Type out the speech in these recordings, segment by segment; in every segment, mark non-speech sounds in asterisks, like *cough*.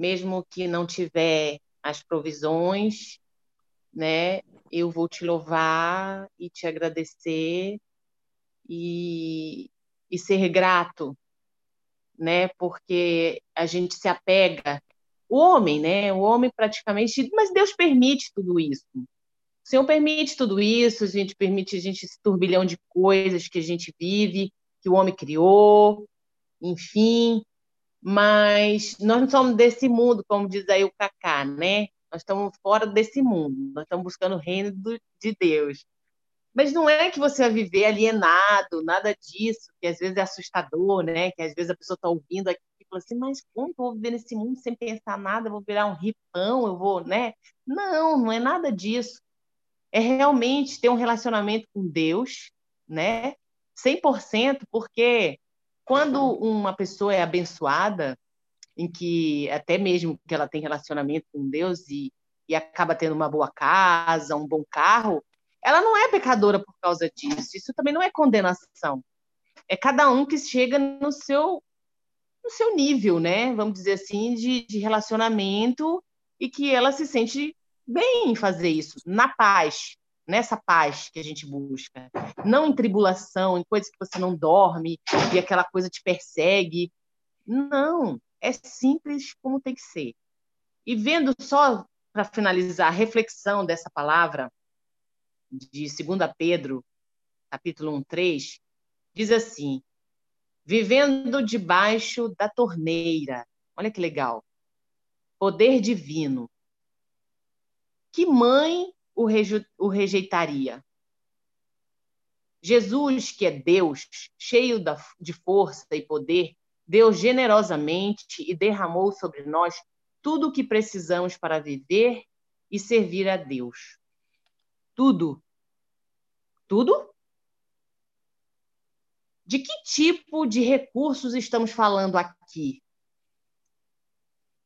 mesmo que não tiver as provisões, né? Eu vou te louvar e te agradecer e, e ser grato, né? Porque a gente se apega o homem, né? O homem praticamente, mas Deus permite tudo isso. O Senhor permite tudo isso, a gente permite a gente esse turbilhão de coisas que a gente vive, que o homem criou, enfim, mas nós não somos desse mundo, como diz aí o Cacá, né? Nós estamos fora desse mundo, nós estamos buscando o reino do, de Deus. Mas não é que você vai viver alienado, nada disso, que às vezes é assustador, né? Que às vezes a pessoa está ouvindo aqui e fala assim, mas como eu vou viver nesse mundo sem pensar nada? Eu vou virar um ripão, eu vou, né? Não, não é nada disso. É realmente ter um relacionamento com Deus, né? 100%, porque quando uma pessoa é abençoada, em que até mesmo que ela tem relacionamento com Deus e, e acaba tendo uma boa casa, um bom carro, ela não é pecadora por causa disso. Isso também não é condenação. É cada um que chega no seu no seu nível, né? Vamos dizer assim, de, de relacionamento e que ela se sente bem em fazer isso, na paz, nessa paz que a gente busca, não em tribulação, em coisas que você não dorme e aquela coisa te persegue. Não, é simples como tem que ser. E vendo só para finalizar a reflexão dessa palavra de 2 Pedro, capítulo 1, 3, diz assim: vivendo debaixo da torneira. Olha que legal. Poder divino. Que mãe o, o rejeitaria? Jesus, que é Deus, cheio da, de força e poder, deu generosamente e derramou sobre nós tudo o que precisamos para viver e servir a Deus. Tudo. Tudo? De que tipo de recursos estamos falando aqui?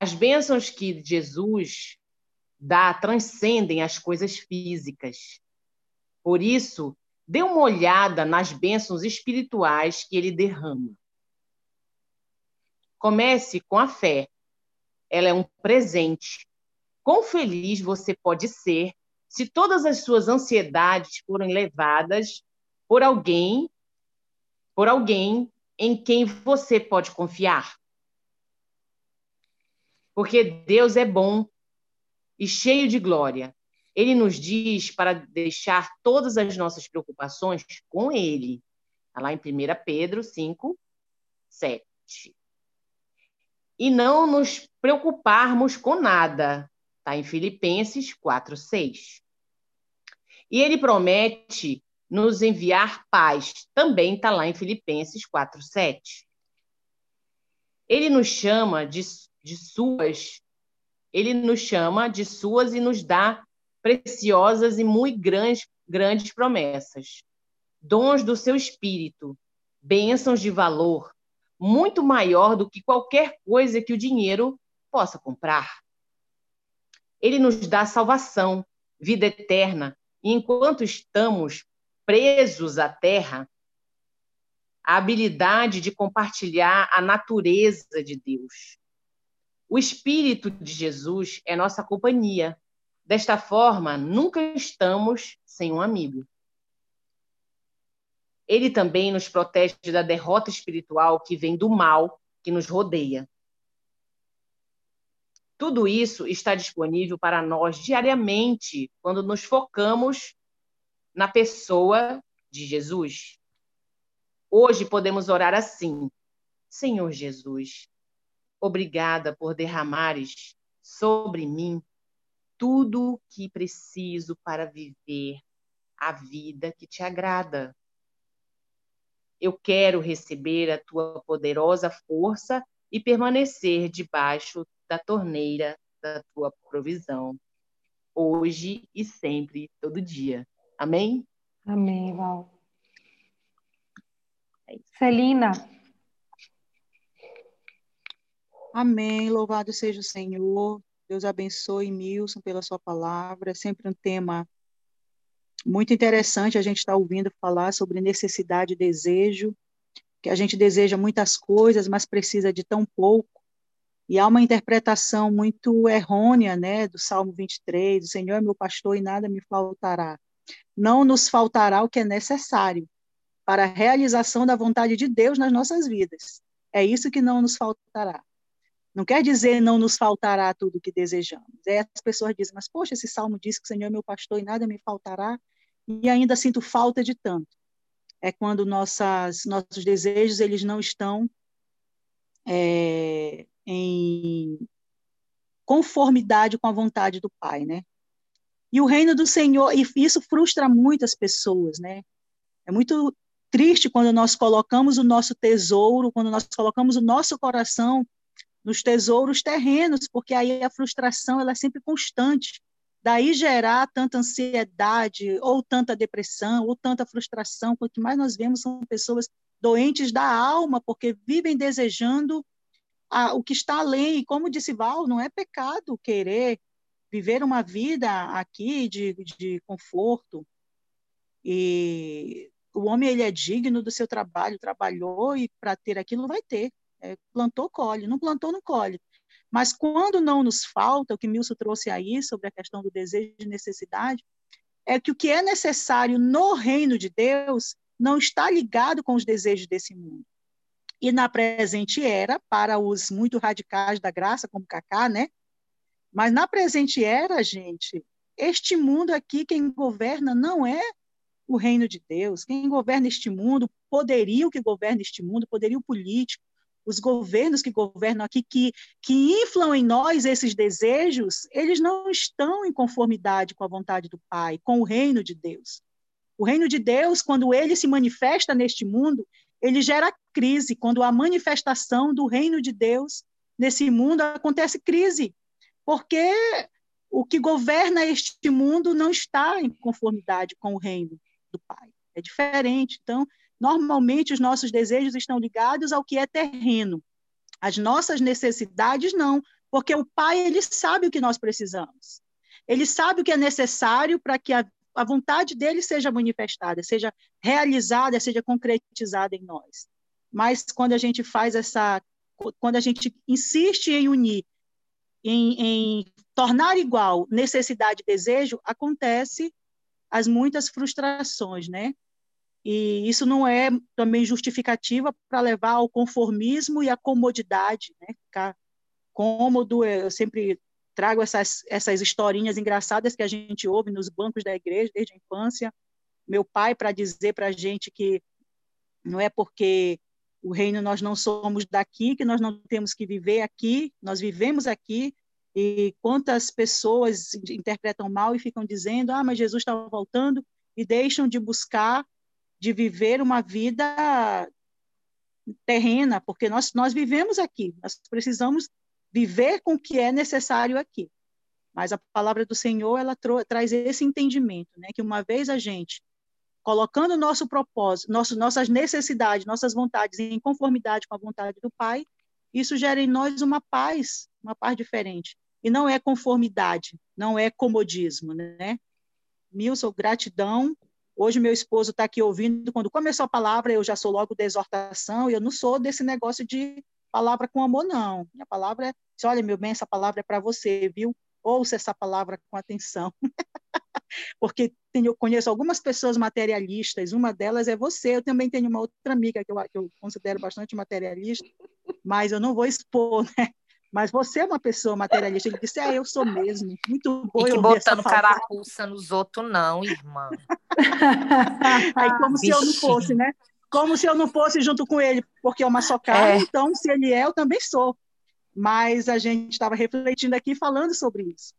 As bênçãos que Jesus dá transcendem as coisas físicas. Por isso, dê uma olhada nas bênçãos espirituais que ele derrama. Comece com a fé. Ela é um presente. Quão feliz você pode ser se todas as suas ansiedades forem levadas por alguém, por alguém em quem você pode confiar. Porque Deus é bom e cheio de glória. Ele nos diz para deixar todas as nossas preocupações com Ele. Está lá em 1 Pedro 5, 7. E não nos preocuparmos com nada. Está em Filipenses 4, 6. E ele promete nos enviar paz. Também está lá em Filipenses 4, 7. Ele nos chama de, de suas ele nos chama de suas e nos dá preciosas e muito grandes, grandes promessas. Dons do seu espírito, bênçãos de valor, muito maior do que qualquer coisa que o dinheiro possa comprar. Ele nos dá salvação, vida eterna, e enquanto estamos presos à terra, a habilidade de compartilhar a natureza de Deus. O Espírito de Jesus é nossa companhia. Desta forma, nunca estamos sem um amigo. Ele também nos protege da derrota espiritual que vem do mal que nos rodeia. Tudo isso está disponível para nós diariamente quando nos focamos na pessoa de Jesus. Hoje podemos orar assim: Senhor Jesus, Obrigada por derramares sobre mim tudo o que preciso para viver a vida que te agrada. Eu quero receber a tua poderosa força e permanecer debaixo da torneira da tua provisão, hoje e sempre, todo dia. Amém? Amém, Val. É Celina, Amém. Louvado seja o Senhor. Deus abençoe Milson pela sua palavra. É sempre um tema muito interessante a gente estar tá ouvindo falar sobre necessidade e desejo, que a gente deseja muitas coisas, mas precisa de tão pouco. E há uma interpretação muito errônea, né, do Salmo 23, o Senhor é meu pastor e nada me faltará. Não nos faltará o que é necessário para a realização da vontade de Deus nas nossas vidas. É isso que não nos faltará. Não quer dizer não nos faltará tudo o que desejamos. É, as pessoas dizem, mas poxa, esse salmo diz que o Senhor é meu pastor e nada me faltará, e ainda sinto falta de tanto. É quando nossas, nossos desejos eles não estão é, em conformidade com a vontade do Pai, né? E o reino do Senhor, e isso frustra muitas pessoas, né? É muito triste quando nós colocamos o nosso tesouro, quando nós colocamos o nosso coração nos tesouros terrenos, porque aí a frustração ela é sempre constante. Daí gerar tanta ansiedade, ou tanta depressão, ou tanta frustração. O que mais nós vemos são pessoas doentes da alma, porque vivem desejando a, o que está além. E como disse Val, não é pecado querer viver uma vida aqui de, de conforto. E o homem ele é digno do seu trabalho, trabalhou e para ter aquilo vai ter. É, plantou, colhe. Não plantou, não colhe. Mas quando não nos falta, o que Milson trouxe aí sobre a questão do desejo e necessidade, é que o que é necessário no reino de Deus não está ligado com os desejos desse mundo. E na presente era, para os muito radicais da graça, como Cacá, né? Mas na presente era, gente, este mundo aqui, quem governa não é o reino de Deus. Quem governa este mundo, poderio que governa este mundo, poderio político, os governos que governam aqui, que, que inflam em nós esses desejos, eles não estão em conformidade com a vontade do Pai, com o reino de Deus. O reino de Deus, quando ele se manifesta neste mundo, ele gera crise. Quando há manifestação do reino de Deus nesse mundo, acontece crise, porque o que governa este mundo não está em conformidade com o reino do Pai. É diferente. Então, normalmente os nossos desejos estão ligados ao que é terreno. As nossas necessidades não, porque o Pai ele sabe o que nós precisamos. Ele sabe o que é necessário para que a, a vontade dele seja manifestada, seja realizada, seja concretizada em nós. Mas quando a gente faz essa, quando a gente insiste em unir, em, em tornar igual necessidade e desejo, acontece as muitas frustrações, né? E isso não é também justificativa para levar ao conformismo e à comodidade, né? Ficar cômodo, eu sempre trago essas, essas historinhas engraçadas que a gente ouve nos bancos da igreja desde a infância. Meu pai para dizer para a gente que não é porque o reino nós não somos daqui que nós não temos que viver aqui, nós vivemos aqui, e quantas pessoas interpretam mal e ficam dizendo: ah, mas Jesus está voltando, e deixam de buscar, de viver uma vida terrena, porque nós, nós vivemos aqui, nós precisamos viver com o que é necessário aqui. Mas a palavra do Senhor, ela traz esse entendimento, né? que uma vez a gente colocando o nosso propósito, nosso, nossas necessidades, nossas vontades em conformidade com a vontade do Pai, isso gera em nós uma paz, uma paz diferente. E não é conformidade, não é comodismo, né? Milson, gratidão. Hoje meu esposo está aqui ouvindo. Quando começou a palavra, eu já sou logo de exortação, e eu não sou desse negócio de palavra com amor, não. Minha palavra é, olha, meu bem, essa palavra é para você, viu? Ouça essa palavra com atenção. *laughs* Porque tenho, conheço algumas pessoas materialistas, uma delas é você. Eu também tenho uma outra amiga que eu, que eu considero bastante materialista, mas eu não vou expor, *laughs* né? Mas você é uma pessoa materialista. Ele disse, é, eu sou mesmo. Muito bom. E que botando carapuça nos outros, não, irmã. *laughs* Aí, como se eu não fosse, né? Como se eu não fosse junto com ele, porque é uma só carne, é. então, se ele é, eu também sou. Mas a gente estava refletindo aqui, falando sobre isso.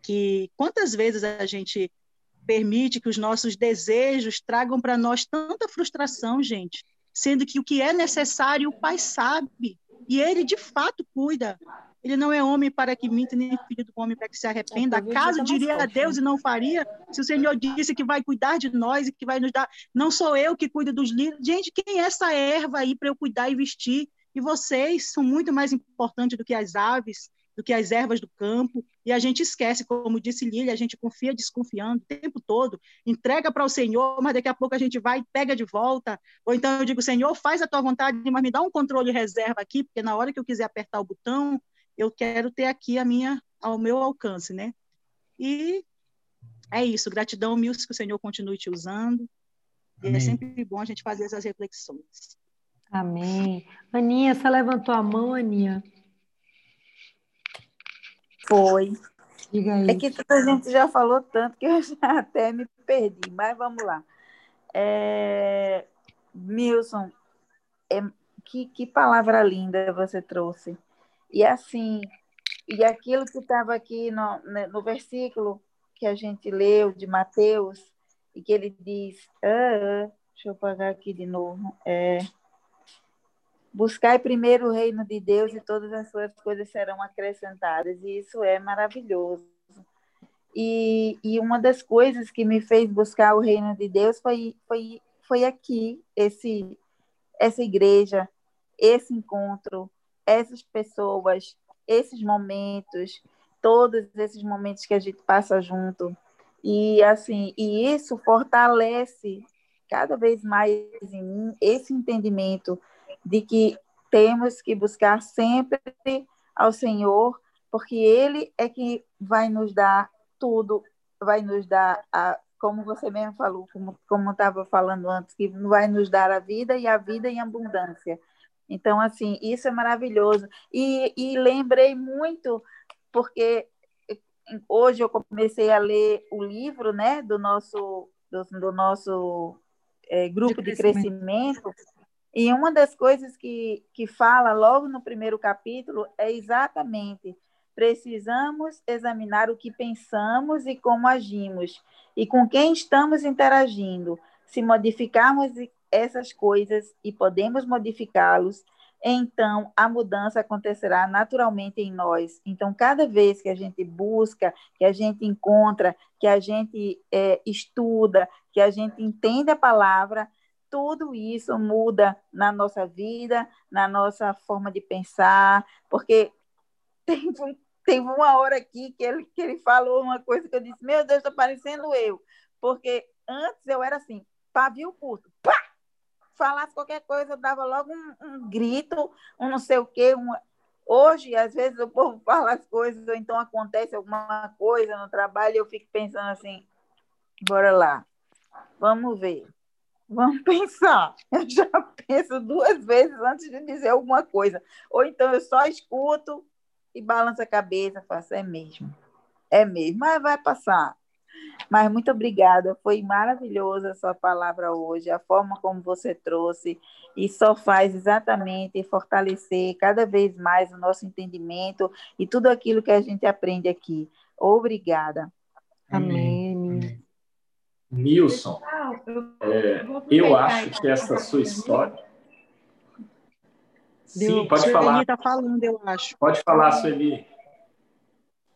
Que quantas vezes a gente permite que os nossos desejos tragam para nós tanta frustração, gente, sendo que o que é necessário o Pai sabe. E ele, de fato, cuida. Ele não é homem para que minta, nem filho do homem para que se arrependa. Acaso diria a Deus e não faria? Se o Senhor disse que vai cuidar de nós e que vai nos dar. Não sou eu que cuido dos lírios. Gente, quem é essa erva aí para eu cuidar e vestir? E vocês são muito mais importantes do que as aves, do que as ervas do campo, e a gente esquece, como disse Lília, a gente confia desconfiando o tempo todo, entrega para o Senhor, mas daqui a pouco a gente vai e pega de volta, ou então eu digo, Senhor, faz a tua vontade, mas me dá um controle reserva aqui, porque na hora que eu quiser apertar o botão, eu quero ter aqui a minha, ao meu alcance, né? E é isso, gratidão mil que o Senhor continue te usando. E é sempre bom a gente fazer essas reflexões. Amém. Aninha, você levantou a mão, Aninha? Foi. Diga aí. É que a gente já falou tanto que eu já *laughs* até me perdi, mas vamos lá. É... Milson, é... que, que palavra linda você trouxe. E assim, e aquilo que estava aqui no, né, no versículo que a gente leu de Mateus, e que ele diz, ah, deixa eu pagar aqui de novo, é, buscai primeiro o reino de Deus e todas as suas coisas serão acrescentadas, e isso é maravilhoso. E, e uma das coisas que me fez buscar o reino de Deus foi, foi, foi aqui, esse, essa igreja, esse encontro, essas pessoas, esses momentos, todos esses momentos que a gente passa junto. E assim, e isso fortalece cada vez mais em mim esse entendimento de que temos que buscar sempre ao Senhor, porque ele é que vai nos dar tudo, vai nos dar a como você mesmo falou, como como estava falando antes, que vai nos dar a vida e a vida em abundância. Então, assim, isso é maravilhoso. E, e lembrei muito, porque hoje eu comecei a ler o livro né, do nosso, do, do nosso é, grupo de crescimento. de crescimento. E uma das coisas que, que fala logo no primeiro capítulo é exatamente precisamos examinar o que pensamos e como agimos e com quem estamos interagindo. Se modificarmos essas coisas e podemos modificá-los, então a mudança acontecerá naturalmente em nós. Então, cada vez que a gente busca, que a gente encontra, que a gente é, estuda, que a gente entende a palavra, tudo isso muda na nossa vida, na nossa forma de pensar, porque *laughs* tem, tem uma hora aqui que ele, que ele falou uma coisa que eu disse: Meu Deus, está parecendo eu. Porque antes eu era assim, pavio curto, pá! falasse qualquer coisa, eu dava logo um, um grito, um não sei o quê. Um... Hoje, às vezes, o povo *laughs* fala as coisas, ou então acontece alguma coisa no trabalho, e eu fico pensando assim: bora lá, vamos ver, vamos *laughs* pensar. Eu já penso duas vezes antes de dizer alguma coisa. Ou então eu só escuto e balanço a cabeça, faço, é mesmo, é mesmo, mas vai passar. Mas muito obrigada, foi maravilhosa a sua palavra hoje, a forma como você trouxe, e só faz exatamente fortalecer cada vez mais o nosso entendimento e tudo aquilo que a gente aprende aqui. Obrigada. Amém. Nilson, é, eu acho que essa sua história. Sim, pode falar. Está falando, eu acho. Pode falar, Sueli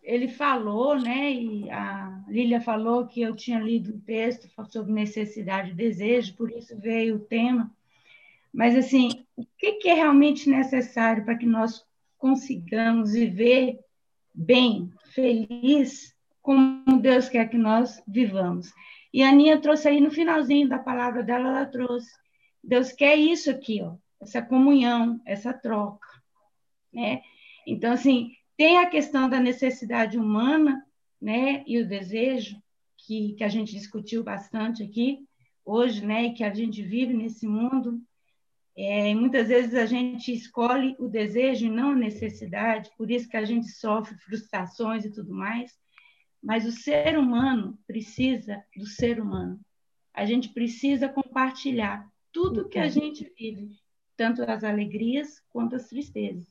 ele falou, né, e a Lília falou que eu tinha lido um texto sobre necessidade e desejo, por isso veio o tema. Mas, assim, o que é realmente necessário para que nós consigamos viver bem, feliz, como Deus quer que nós vivamos? E a Aninha trouxe aí no finalzinho da palavra dela, ela trouxe. Deus quer isso aqui, ó, essa comunhão, essa troca, né? Então, assim, tem a questão da necessidade humana, né, e o desejo, que, que a gente discutiu bastante aqui hoje, né, e que a gente vive nesse mundo. É, muitas vezes a gente escolhe o desejo e não a necessidade, por isso que a gente sofre frustrações e tudo mais. Mas o ser humano precisa do ser humano. A gente precisa compartilhar tudo que a gente vive, tanto as alegrias quanto as tristezas.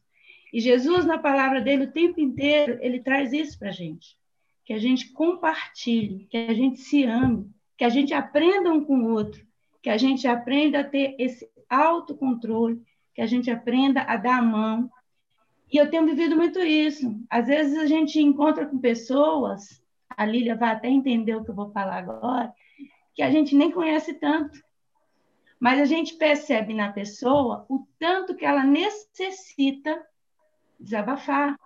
E Jesus, na palavra dele, o tempo inteiro, ele traz isso para a gente. Que a gente compartilhe, que a gente se ame, que a gente aprenda um com o outro, que a gente aprenda a ter esse autocontrole, que a gente aprenda a dar a mão. E eu tenho vivido muito isso. Às vezes a gente encontra com pessoas, a Lília vai até entender o que eu vou falar agora, que a gente nem conhece tanto. Mas a gente percebe na pessoa o tanto que ela necessita desabafar,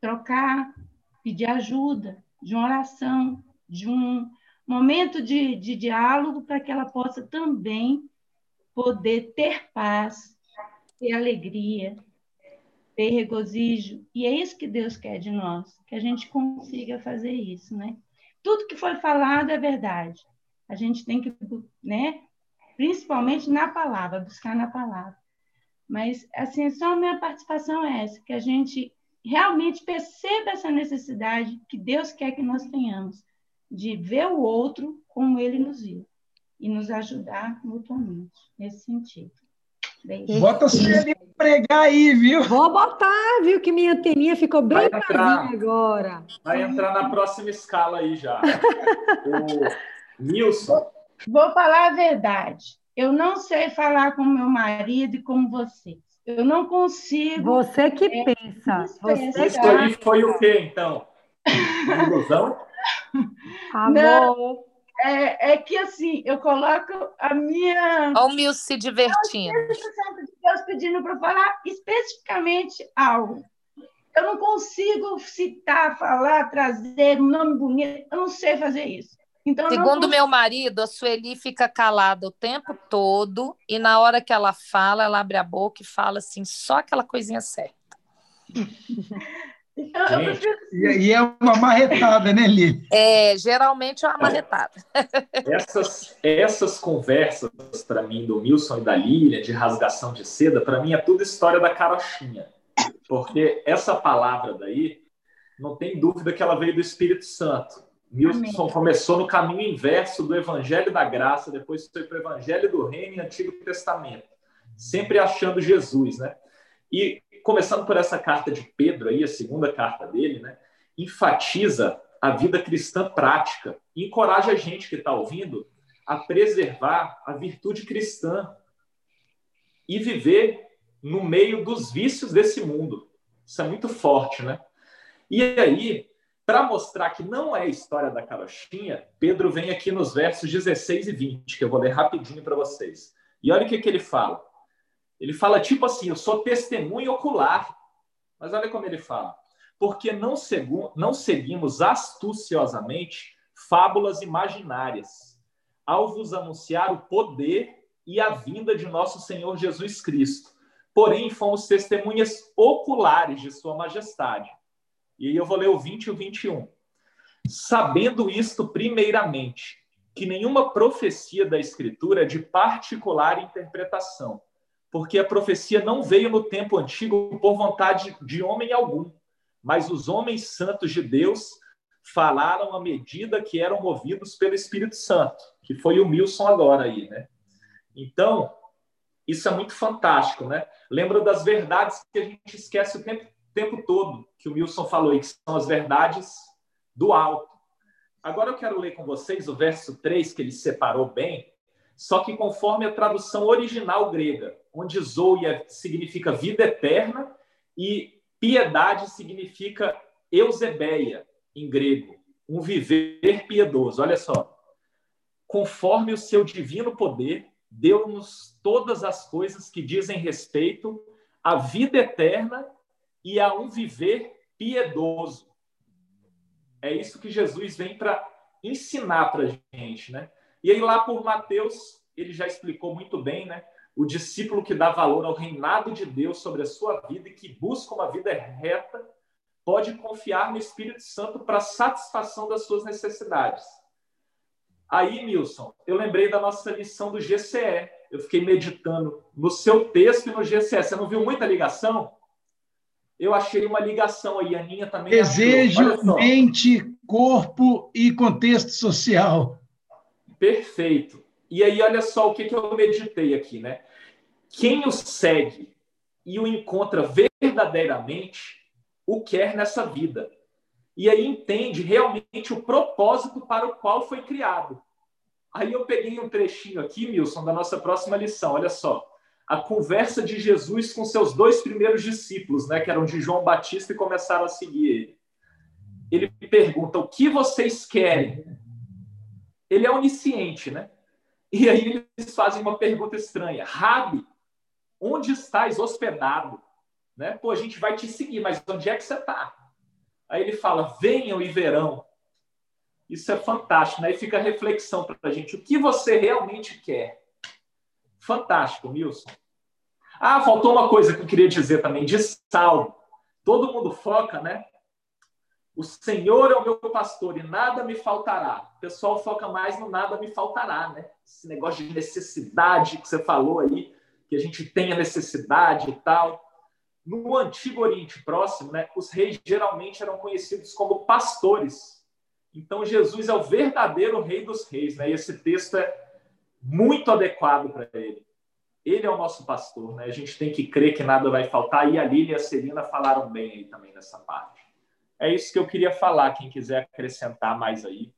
trocar, pedir ajuda, de uma oração, de um momento de, de diálogo para que ela possa também poder ter paz, ter alegria, ter regozijo. E é isso que Deus quer de nós, que a gente consiga fazer isso, né? Tudo que foi falado é verdade. A gente tem que, né? Principalmente na palavra, buscar na palavra. Mas, assim, só a minha participação é essa, que a gente realmente perceba essa necessidade que Deus quer que nós tenhamos, de ver o outro como ele nos viu e nos ajudar mutuamente nesse sentido. Beijo. Bota você ali pregar aí, viu? Vou botar, viu? Que minha anteninha ficou bem entrar, agora. Vai entrar na próxima escala aí já. *laughs* o Nilson. Vou falar a verdade. Eu não sei falar com meu marido e com vocês. Eu não consigo. Você que é, pensa. Você Isso aí foi o quê, então? Ilusão? Amor. Não, é, é, que assim, eu coloco a minha. Olha o Mil se divertindo. Deus pedindo para falar especificamente algo. Eu não consigo citar, falar, trazer um nome bonito. Eu não sei fazer isso. Então, Segundo meu marido, a Sueli fica calada o tempo todo e na hora que ela fala, ela abre a boca e fala assim, só aquela coisinha certa. *laughs* Gente, e é uma marretada, né, Lili? É, geralmente é uma marretada. *laughs* Essas, essas conversas, para mim, do Milson e da Lilian, de rasgação de seda, para mim é tudo história da carochinha. Porque essa palavra daí, não tem dúvida que ela veio do Espírito Santo. Milson começou no caminho inverso do Evangelho da Graça, depois foi para o Evangelho do Reino e Antigo Testamento, sempre achando Jesus, né? E começando por essa carta de Pedro aí, a segunda carta dele, né? Enfatiza a vida cristã prática, e encoraja a gente que está ouvindo a preservar a virtude cristã e viver no meio dos vícios desse mundo. Isso é muito forte, né? E aí, para mostrar que não é a história da carochinha, Pedro vem aqui nos versos 16 e 20, que eu vou ler rapidinho para vocês. E olha o que, que ele fala. Ele fala tipo assim: Eu sou testemunho ocular. Mas olha como ele fala. Porque não, não seguimos astuciosamente fábulas imaginárias, ao vos anunciar o poder e a vinda de nosso Senhor Jesus Cristo. Porém, fomos testemunhas oculares de Sua Majestade e aí eu vou ler o 20 e o 21. Sabendo isto, primeiramente, que nenhuma profecia da Escritura é de particular interpretação, porque a profecia não veio no tempo antigo por vontade de homem algum, mas os homens santos de Deus falaram à medida que eram movidos pelo Espírito Santo, que foi o Milson agora aí, né? Então, isso é muito fantástico, né? Lembra das verdades que a gente esquece o tempo tempo todo que o Wilson falou aí, que são as verdades do alto. Agora eu quero ler com vocês o verso 3, que ele separou bem, só que conforme a tradução original grega, onde Zoia significa vida eterna e piedade significa eusebeia, em grego, um viver piedoso. Olha só. Conforme o seu divino poder, deu-nos todas as coisas que dizem respeito à vida eterna e a um viver piedoso. É isso que Jesus vem para ensinar para a gente, né? E aí lá por Mateus, ele já explicou muito bem, né? O discípulo que dá valor ao reinado de Deus sobre a sua vida e que busca uma vida reta, pode confiar no Espírito Santo para satisfação das suas necessidades. Aí, Nilson, eu lembrei da nossa lição do GCE. Eu fiquei meditando no seu texto e no GCE. Você não viu muita ligação? eu achei uma ligação aí. A Aninha também. Desejo, mente, corpo e contexto social. Perfeito. E aí, olha só o que, que eu meditei aqui, né? Quem o segue e o encontra verdadeiramente o quer nessa vida. E aí entende realmente o propósito para o qual foi criado. Aí eu peguei um trechinho aqui, Milson, da nossa próxima lição. Olha só a conversa de Jesus com seus dois primeiros discípulos, né, que eram de João Batista e começaram a seguir ele. Ele pergunta: "O que vocês querem?" Ele é onisciente, né? E aí eles fazem uma pergunta estranha: "Rabi, onde estás hospedado?" Né? Pô, a gente vai te seguir, mas onde é que você está? Aí ele fala: "Venham e verão." Isso é fantástico, né? E fica a reflexão para a gente: o que você realmente quer? Fantástico, Milson. Ah, faltou uma coisa que eu queria dizer também, de salmo. Todo mundo foca, né? O Senhor é o meu pastor e nada me faltará. O pessoal foca mais no nada me faltará, né? Esse negócio de necessidade que você falou aí, que a gente tenha necessidade e tal. No Antigo Oriente Próximo, né, os reis geralmente eram conhecidos como pastores. Então, Jesus é o verdadeiro rei dos reis. Né? E esse texto é muito adequado para ele. Ele é o nosso pastor. Né? A gente tem que crer que nada vai faltar. E a Lília e a Celina falaram bem aí também nessa parte. É isso que eu queria falar. Quem quiser acrescentar mais aí.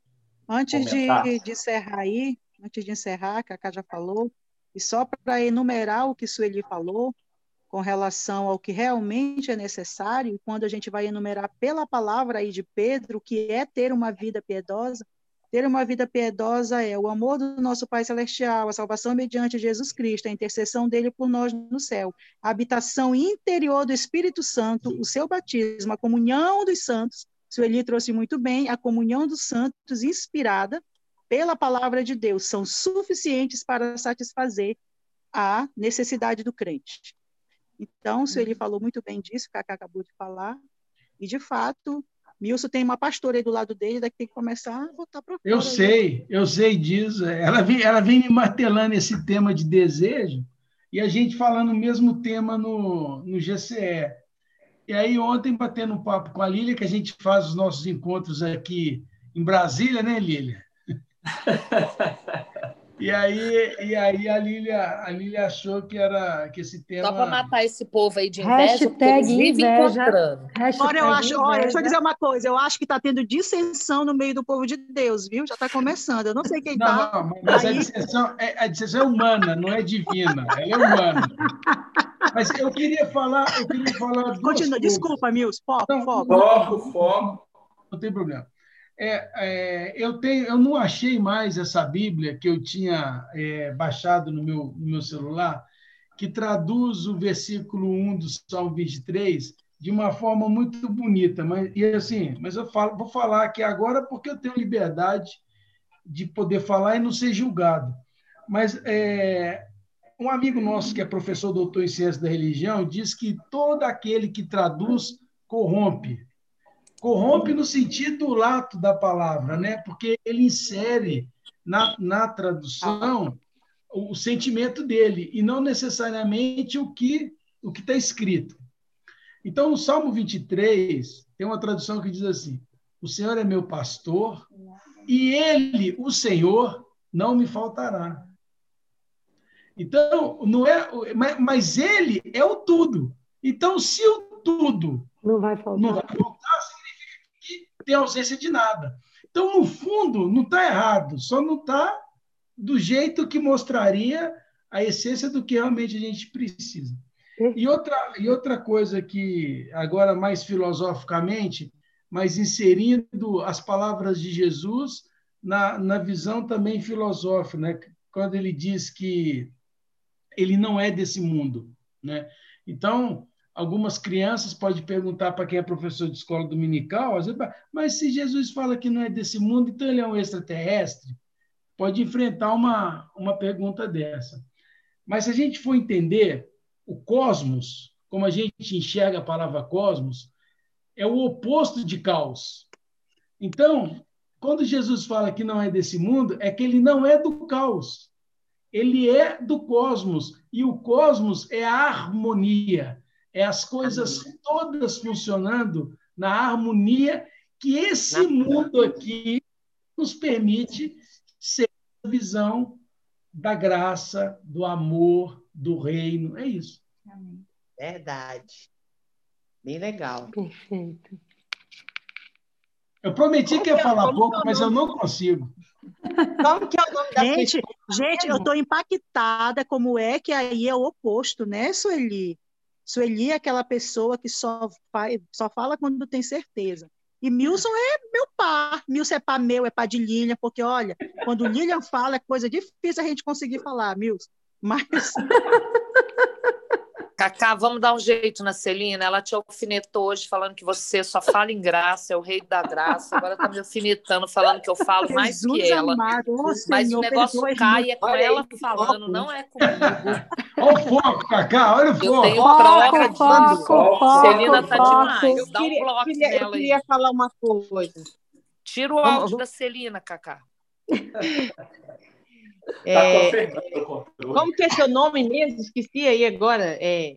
Antes de, de, encerrar aí, antes de encerrar, que a Cá já falou, e só para enumerar o que Sueli falou, com relação ao que realmente é necessário, e quando a gente vai enumerar pela palavra aí de Pedro, que é ter uma vida piedosa, ter uma vida piedosa é o amor do nosso Pai Celestial, a salvação mediante Jesus Cristo, a intercessão dele por nós no céu, a habitação interior do Espírito Santo, o seu batismo, a comunhão dos santos, Sueli trouxe muito bem, a comunhão dos santos inspirada pela palavra de Deus, são suficientes para satisfazer a necessidade do crente. Então, o ele uhum. falou muito bem disso, a Cacá acabou de falar, e de fato, Milson tem uma pastora aí do lado dele, daqui tem que começar a botar para. Eu sei, eu sei disso. Ela vem, ela vem me martelando esse tema de desejo, e a gente falando o mesmo tema no, no GCE. E aí, ontem, batendo um papo com a Lília, que a gente faz os nossos encontros aqui em Brasília, né, Lília? *laughs* E aí, e aí a, Lília, a Lília achou que era que esse tema. Só para matar esse povo aí de inveja, Hashtag inveja. Olha, eu acho, olha, deixa eu dizer uma coisa, eu acho que está tendo dissensão no meio do povo de Deus, viu? Já está começando. Eu não sei quem está. Não, não, mas aí... a, dissensão é, a dissensão é humana, não é divina. Ela é humana. Mas eu queria falar, eu queria falar. Continua, desculpa, Mills, foco, não, foco. Foco, foco. Não tem problema. É, é, eu, tenho, eu não achei mais essa Bíblia que eu tinha é, baixado no meu, no meu celular, que traduz o versículo 1 do Salmo 23 de uma forma muito bonita. Mas, e assim, mas eu falo, vou falar aqui agora porque eu tenho liberdade de poder falar e não ser julgado. Mas é, um amigo nosso que é professor doutor em ciência da religião diz que todo aquele que traduz corrompe. Corrompe no sentido lato da palavra, né? porque ele insere na, na tradução o, o sentimento dele e não necessariamente o que o que está escrito. Então, no Salmo 23, tem uma tradução que diz assim: O Senhor é meu pastor e ele, o Senhor, não me faltará. Então, não é, mas ele é o tudo. Então, se o tudo não vai faltar, não vai faltar tem ausência de nada. Então, no fundo, não está errado, só não está do jeito que mostraria a essência do que realmente a gente precisa. E outra, e outra coisa que, agora mais filosoficamente, mas inserindo as palavras de Jesus na, na visão também filosófica, né? quando ele diz que ele não é desse mundo. Né? Então, algumas crianças podem perguntar para quem é professor de escola dominical, mas se Jesus fala que não é desse mundo, então ele é um extraterrestre? Pode enfrentar uma, uma pergunta dessa. Mas se a gente for entender o cosmos, como a gente enxerga a palavra cosmos, é o oposto de caos. Então, quando Jesus fala que não é desse mundo, é que ele não é do caos. Ele é do cosmos. E o cosmos é a harmonia é as coisas todas funcionando na harmonia que esse mundo aqui nos permite ser a visão da graça, do amor, do reino. É isso. Verdade. Bem legal. Perfeito. Eu prometi Como que ia é, falar pouco, mas eu não consigo. Como que é o nome da Gente, gente eu estou impactada como é que aí é o oposto, né, Sueli? Sueli é aquela pessoa que só, só fala quando tem certeza. E Milson é meu par. Milson é par meu, é par de Lilian, porque, olha, quando Lilian fala, é coisa difícil a gente conseguir falar, Milson. Mas. Cacá, vamos dar um jeito na Celina. Ela te alfinetou hoje falando que você só fala em graça, é o rei da graça. Agora tá me alfinetando, falando que eu falo *laughs* mais Jesus que ela. amado, ô, Mas Senhor, o negócio cai meu é com Olha ela aí, falando, foco. não é comigo. *laughs* Olha o foco, Cacá, olha o Eu foco. tenho Foco, foco, foco, Celina tá foco. demais. Eu Dá um queria, bloco queria- eu nela aí. queria falar uma coisa. Tira o Vamos- áudio da Celina, Cacá. *laughs* Tá É, confirmando o controle. como que é seu nome mesmo? Esqueci aí agora. É,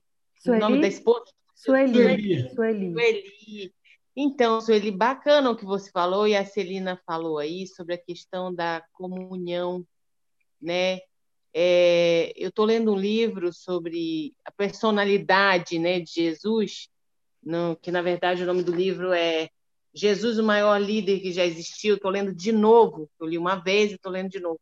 o nome da Sueli? esposa? Sueli. Sueli. Sueli. Sueli. Então, Sueli, bacana o que você falou e a Celina falou aí sobre a questão da comunhão, né? É, eu estou lendo um livro sobre a personalidade, né, de Jesus, no- que na verdade o nome do livro é Jesus, o maior líder que já existiu. Estou lendo de novo, eu li uma vez e estou lendo de novo.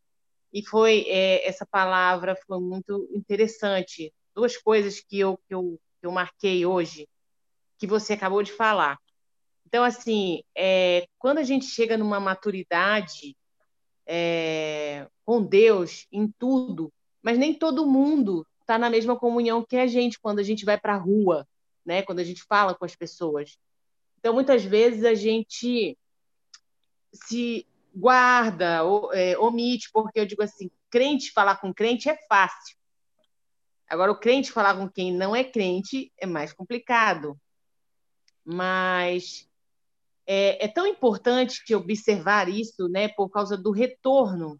E foi é, essa palavra foi muito interessante. Duas coisas que eu, que eu, que eu marquei hoje, que você acabou de falar. Então, assim, é, quando a gente chega numa maturidade é, com Deus em tudo, mas nem todo mundo está na mesma comunhão que a gente quando a gente vai para a rua, né? quando a gente fala com as pessoas. Então, muitas vezes a gente se guarda, ou, é, omite, porque eu digo assim, crente falar com crente é fácil. Agora, o crente falar com quem não é crente é mais complicado. Mas é, é tão importante observar isso, né, por causa do retorno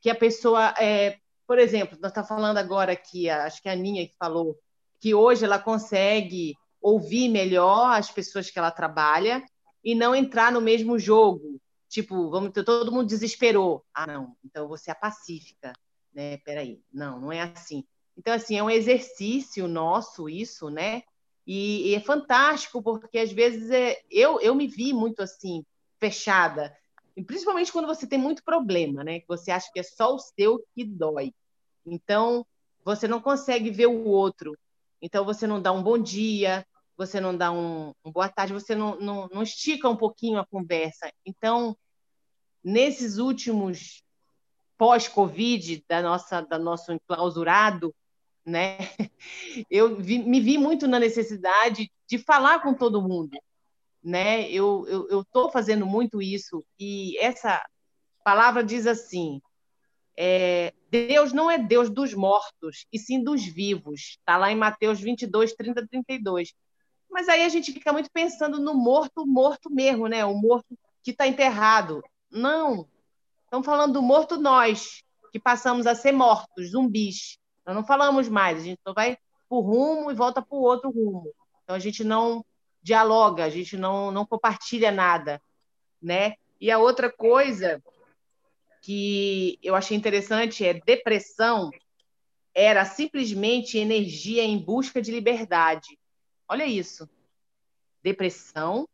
que a pessoa, é, por exemplo, nós estamos falando agora aqui, acho que a Aninha que falou, que hoje ela consegue ouvir melhor as pessoas que ela trabalha e não entrar no mesmo jogo. Tipo, vamos ter todo mundo desesperou. Ah, não, então você é pacífica, né? Peraí, não, não é assim. Então, assim, é um exercício nosso isso, né? E, e é fantástico, porque às vezes é, eu, eu me vi muito assim, fechada. E principalmente quando você tem muito problema, né? Que você acha que é só o seu que dói. Então, você não consegue ver o outro. Então, você não dá um bom dia, você não dá um, um boa tarde, você não, não, não estica um pouquinho a conversa. Então, nesses últimos pós-Covid, da nossa, da nosso enclausurado, né? *laughs* Eu vi, me vi muito na necessidade de falar com todo mundo, né? Eu eu estou fazendo muito isso e essa palavra diz assim: é, Deus não é Deus dos mortos, e sim dos vivos. Está lá em Mateus 22, 30, 32. Mas aí a gente fica muito pensando no morto, morto mesmo, né? O morto que está enterrado. Não. Estamos falando do morto nós, que passamos a ser mortos, zumbis. Nós não falamos mais, a gente só vai para o rumo e volta para o outro rumo. Então a gente não dialoga, a gente não, não compartilha nada, né? E a outra coisa que eu achei interessante é depressão era simplesmente energia em busca de liberdade. Olha isso. Depressão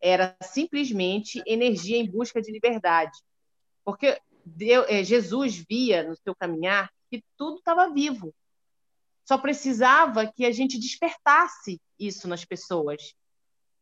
era simplesmente energia em busca de liberdade. Porque Deus, Jesus via no seu caminhar que tudo estava vivo. Só precisava que a gente despertasse isso nas pessoas,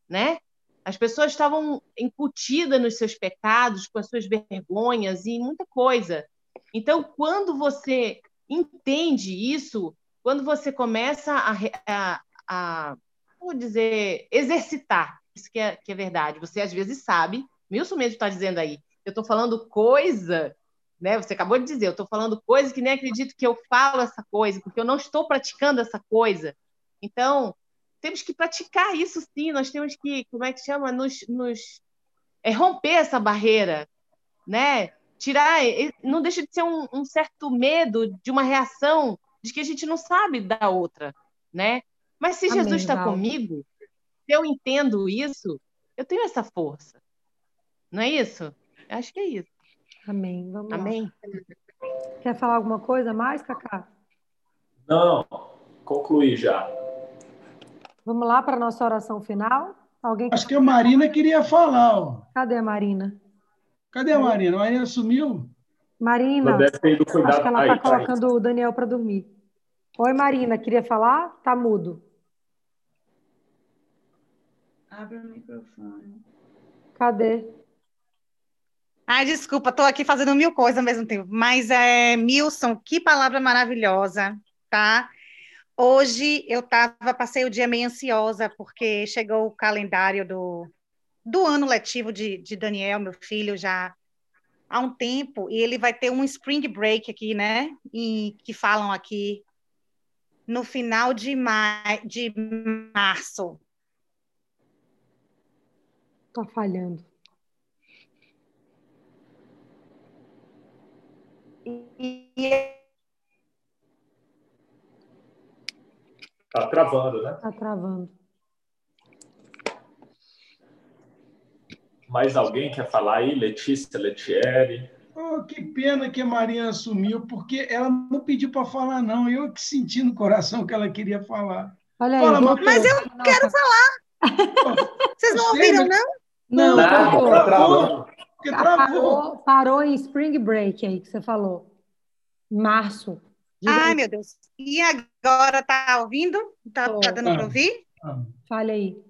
né? As pessoas estavam incutidas nos seus pecados, com as suas vergonhas e muita coisa. Então, quando você entende isso, quando você começa a, a, a vou dizer, exercitar, isso que é, que é verdade. Você às vezes sabe, Milson mesmo está dizendo aí, eu estou falando coisa né? Você acabou de dizer, eu estou falando coisa que nem acredito que eu falo essa coisa, porque eu não estou praticando essa coisa. Então, temos que praticar isso sim, nós temos que, como é que chama? Nos, nos é, romper essa barreira, né? Tirar, não deixa de ser um, um certo medo de uma reação de que a gente não sabe da outra, né? Mas se Amém, Jesus está comigo, eu entendo isso, eu tenho essa força. Não é isso? Eu acho que é isso. Amém. Vamos lá. Amém? Quer falar alguma coisa mais, Cacá? Não, concluí já. Vamos lá para a nossa oração final? Alguém Acho que a Marina queria falar. Ó. Cadê a Marina? Cadê a Marina? A Marina sumiu? Marina, acho que ela está tá aí. colocando o Daniel para dormir. Oi, Marina, queria falar? Tá mudo. Abre o microfone. Cadê? Ai, desculpa, estou aqui fazendo mil coisas ao mesmo tempo. Mas, é, Milson, que palavra maravilhosa, tá? Hoje eu tava, passei o dia meio ansiosa, porque chegou o calendário do, do ano letivo de, de Daniel, meu filho, já há um tempo, e ele vai ter um spring break aqui, né? E que falam aqui no final de, ma de março. Tá falhando. E Tá travando, né? Tá travando. Mais alguém quer falar aí? Letícia, Letieri? Oh, que pena que a Marinha assumiu, porque ela não pediu para falar, não. Eu que senti no coração que ela queria falar. Olha aí, Fala. Mas eu quero falar. *laughs* Vocês não ouviram, não? Não, Não, tá travando. Porque travou. Parou, parou em spring break aí que você falou. Março. Ai, meu Deus. E agora tá ouvindo? Tá, tá dando para ouvir? Ah, Fale aí.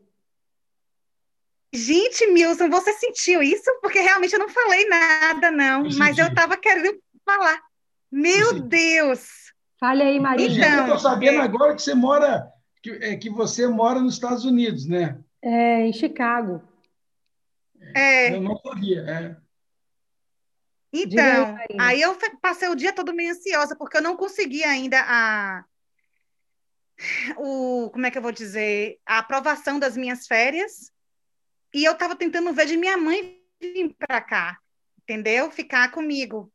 Gente, Milson, você sentiu isso? Porque realmente eu não falei nada, não. Eu Mas eu estava querendo falar. Meu senti. Deus! Fale aí, Eu Marinha. Então, estou sabendo é- agora que você mora, que, é, que você mora nos Estados Unidos, né? É, em Chicago. É, Eu não sabia. É. Aí, então, Marina. aí eu passei o dia todo meio ansiosa, porque eu não consegui ainda a, o, como é que eu vou dizer, a aprovação das minhas férias, e eu estava tentando ver de minha mãe vir para cá, entendeu? Ficar comigo.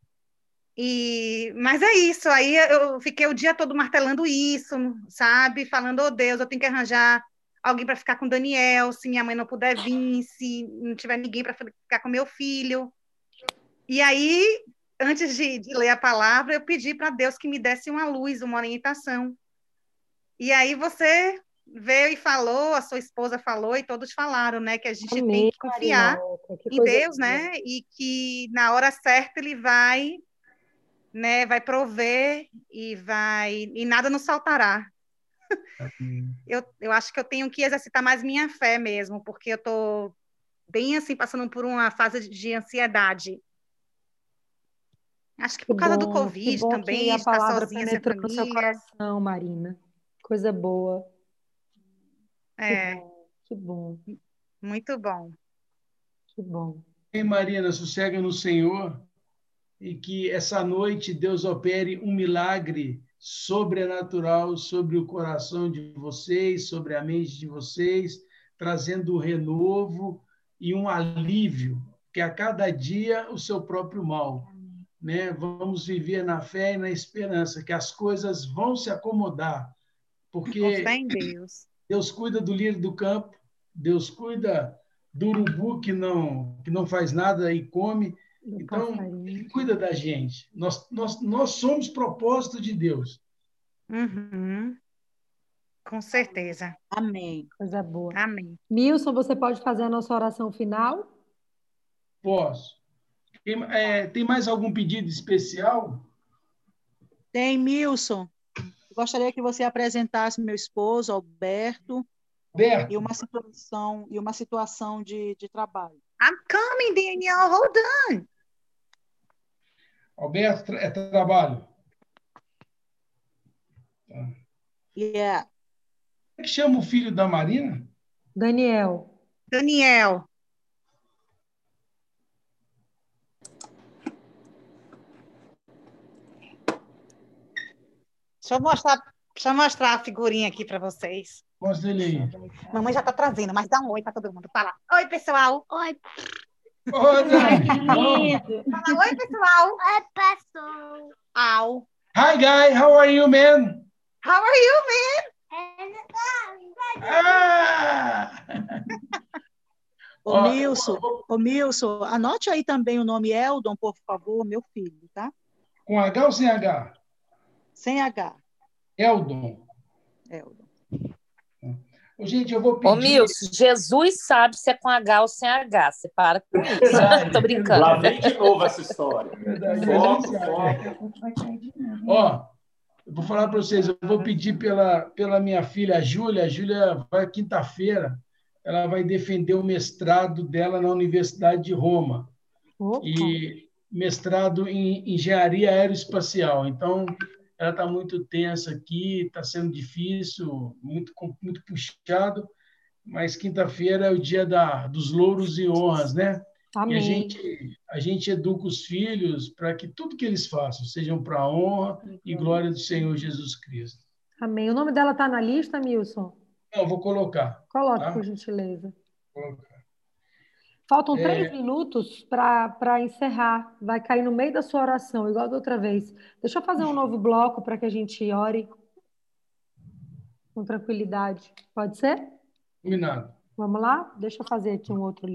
E, mas é isso, aí eu fiquei o dia todo martelando isso, sabe? Falando, oh Deus, eu tenho que arranjar alguém para ficar com Daniel, se minha mãe não puder vir, se não tiver ninguém para ficar com meu filho. E aí, antes de, de ler a palavra, eu pedi para Deus que me desse uma luz, uma orientação. E aí você veio e falou, a sua esposa falou e todos falaram, né, que a gente tem Amém, que confiar. Que em Deus, boa. né? E que na hora certa ele vai, né, vai prover e vai e nada nos faltará. Eu, eu acho que eu tenho que exercitar mais minha fé mesmo, porque eu tô bem assim passando por uma fase de- de ansiedade. Acho que por Que causa do bom, que Covid bom também, que a estar palavra sozinha sem penetrou no seu coração, Marina. Coisa boa. Que É, bom, que bom, muito bom. que bom. Ei, Marina, sossega no Senhor e que essa noite Deus opere um milagre sobrenatural sobre o coração de vocês, sobre a mente de vocês, trazendo renovo e um alívio, que a cada dia o seu próprio mal. Né? Vamos viver na fé e na esperança que as coisas vão se acomodar, Com porque Deus. Deus cuida do lírio do campo, Deus cuida do urubu que não, que não faz nada e come. Do Então, passarinho. Ele cuida da gente. Nós, nós, nós somos propósito de Deus. Uhum. Com certeza. Amém. Coisa boa. Amém. Milson, você pode fazer a nossa oração final? Posso. Tem, é, tem mais algum pedido especial? Tem, Milson. Gostaria que você apresentasse meu esposo, Alberto, Alberto, e uma situação, e uma situação de, de trabalho. I'm coming, Daniel. Hold on. Alberto é trabalho. Yeah. Como é que chama o filho da Marina? Daniel. Daniel. Deixa eu mostrar, deixa eu mostrar a figurinha aqui para vocês. Mostra ele aí. Mamãe já tá trazendo, mas dá um oi para todo mundo. Fala, oi, pessoal. Oi. Ô, Dani. Fala, oi, pessoal. Oi, pessoal. Au. Hi, guy. How are you, man? How are you, man? Ah! Ô, Milson, ô, Milson, anote aí também o nome Eldon, por favor, meu filho, tá? Com H ou sem H? Sem H. Eldon. Eldon. Ô, gente, eu vou Ô, pedir. Milson, Jesus sabe se é com H ou sem H. Você para com isso. *laughs* Tô brincando. Lá vem de novo essa história. Verdade, Foco, verdade. foco. Ó, eu vou falar para vocês, eu vou pedir pela, pela minha filha, a Júlia. A Júlia vai quinta-feira, ela vai defender o mestrado dela na Universidade de Roma. Opa. E mestrado em engenharia aeroespacial. Então, ela está muito tensa aqui, está sendo difícil, muito, muito puxado, mas quinta-feira é o dia da, dos louros e honras, né? Amém. E a gente, a gente educa os filhos para que tudo que eles façam sejam para a honra e glória do Senhor Jesus Cristo. Amém. O nome dela está na lista, Milson? Não, vou colocar. Coloque, tá? por gentileza. Vou colocar. Faltam É. três minutos para encerrar. Vai cair no meio da sua oração, igual da outra vez. Deixa eu fazer um novo bloco para que a gente ore com tranquilidade. Pode ser? Combinado. Vamos lá? Deixa eu fazer aqui um outro